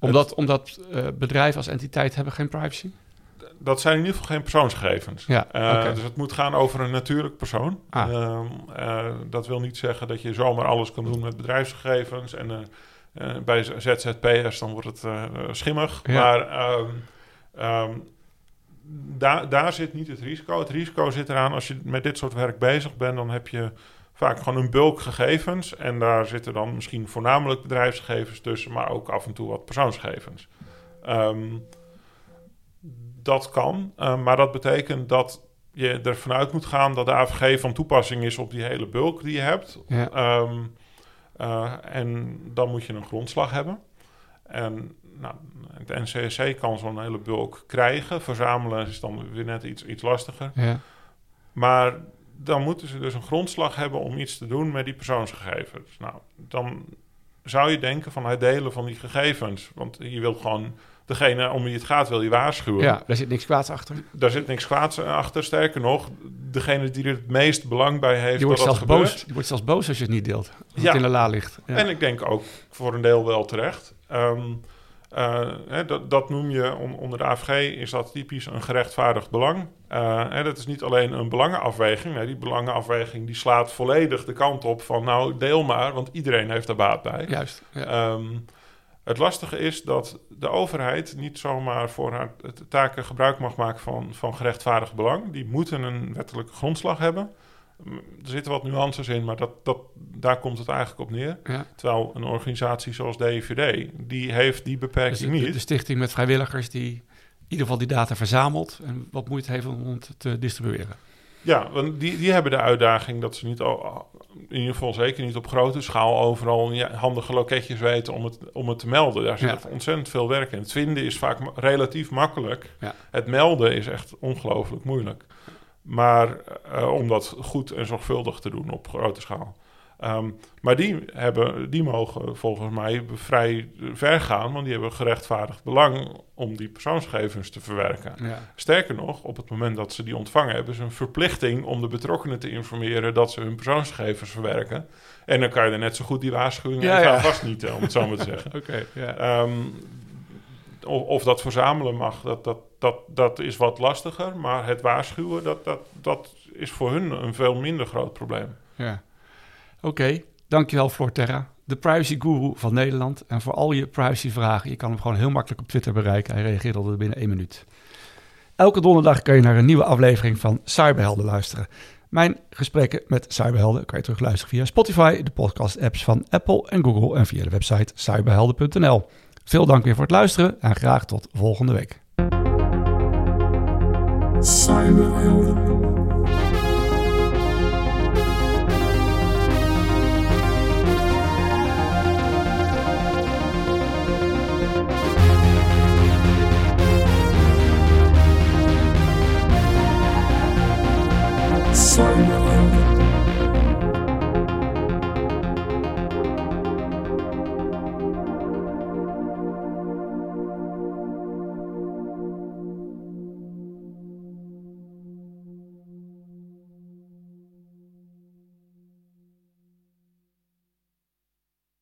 Omdat, omdat eh, bedrijven als entiteit hebben geen privacy. Dat zijn in ieder geval geen persoonsgegevens. Ja, Uh, oké. Dus het moet gaan over een natuurlijk persoon. Ah. Ehm, eh, dat wil niet zeggen dat je zomaar alles kan doen met bedrijfsgegevens. En eh, eh, bij ZZP'ers dan wordt het eh, schimmig. Ja. Maar ehm, daar, daar zit niet het risico. Het risico zit eraan als je met dit soort werk bezig bent, dan heb je vaak gewoon een bulk gegevens. En daar zitten dan misschien voornamelijk bedrijfsgegevens tussen, maar ook af en toe wat persoonsgegevens. Ehm, dat kan, eh, maar dat betekent dat je ervan uit moet gaan dat de AVG van toepassing is op die hele bulk die je hebt. Ja. Ehm, eh, en dan moet je een grondslag hebben. En nou, het NCSC kan zo'n hele bulk krijgen. Verzamelen is dan weer net iets, iets lastiger. Ja. Maar dan moeten ze dus een grondslag hebben om iets te doen met die persoonsgegevens. Nou, dan zou je denken van het delen van die gegevens. Want je wilt gewoon degene om wie het gaat, wil je waarschuwen. ja, daar zit niks kwaads achter. Daar zit niks kwaads achter. Sterker nog, degene die er het meest belang bij heeft Je wordt, dat dat zelfs gebeurt. boos, je wordt zelfs boos als je het niet deelt. Als Ja. het in de la ligt. Ja. En ik denk ook voor een deel wel terecht. Ehm, eh, hè, dat, dat noem je on- onder de AVG is dat typisch een gerechtvaardigd belang. Eh, hè, dat is niet alleen een belangenafweging. Nee, die belangenafweging die slaat volledig de kant op van nou deel maar, want iedereen heeft er baat bij. Juist. Ja. Ehm, het lastige is dat de overheid niet zomaar voor haar taken gebruik mag maken van, van gerechtvaardigd belang. Die moeten een wettelijke grondslag hebben. Er zitten wat nuances in, maar dat, dat, daar komt het eigenlijk op neer. ja. Terwijl een organisatie zoals de EVD, die heeft die Dus beperking de, niet. de stichting met vrijwilligers die in ieder geval die data verzamelt en wat moeite heeft om het te distribueren. Ja, want die, die hebben de uitdaging dat ze niet al, in ieder geval zeker niet op grote schaal overal ja, handige loketjes weten om het, om het te melden. Daar zit Ja. ontzettend veel werk in. Het vinden is vaak ma- relatief makkelijk. Ja. Het melden is echt ongelooflijk moeilijk. Maar eh, om dat goed en zorgvuldig te doen op grote schaal. Ehm, maar die, hebben, die mogen volgens mij vrij ver gaan, want die hebben gerechtvaardigd belang om die persoonsgegevens te verwerken. Ja. Sterker nog, op het moment dat ze die ontvangen, hebben ze een verplichting om de betrokkenen te informeren dat ze hun persoonsgegevens verwerken. En dan kan je er net zo goed die waarschuwing Ja, ja. aan vastnieten, om het zo maar te zeggen. Oké. ja. Ehm, of, of dat verzamelen mag, dat, dat, dat, dat is wat lastiger. Maar het waarschuwen, dat, dat, dat is voor hun een veel minder groot probleem. Ja. Oké, dankjewel Florterra. De privacy guru van Nederland. En voor al je privacyvragen, je kan hem gewoon heel makkelijk op Twitter bereiken. Hij reageert altijd binnen één minuut. Elke donderdag kun je naar een nieuwe aflevering van Cyberhelden luisteren. Mijn gesprekken met cyberhelden kan je terugluisteren via Spotify, de podcast-apps van Apple en Google en via de website cyberhelden.nl. Veel dank weer voor het luisteren en graag tot volgende week. Cyberhelden. sun.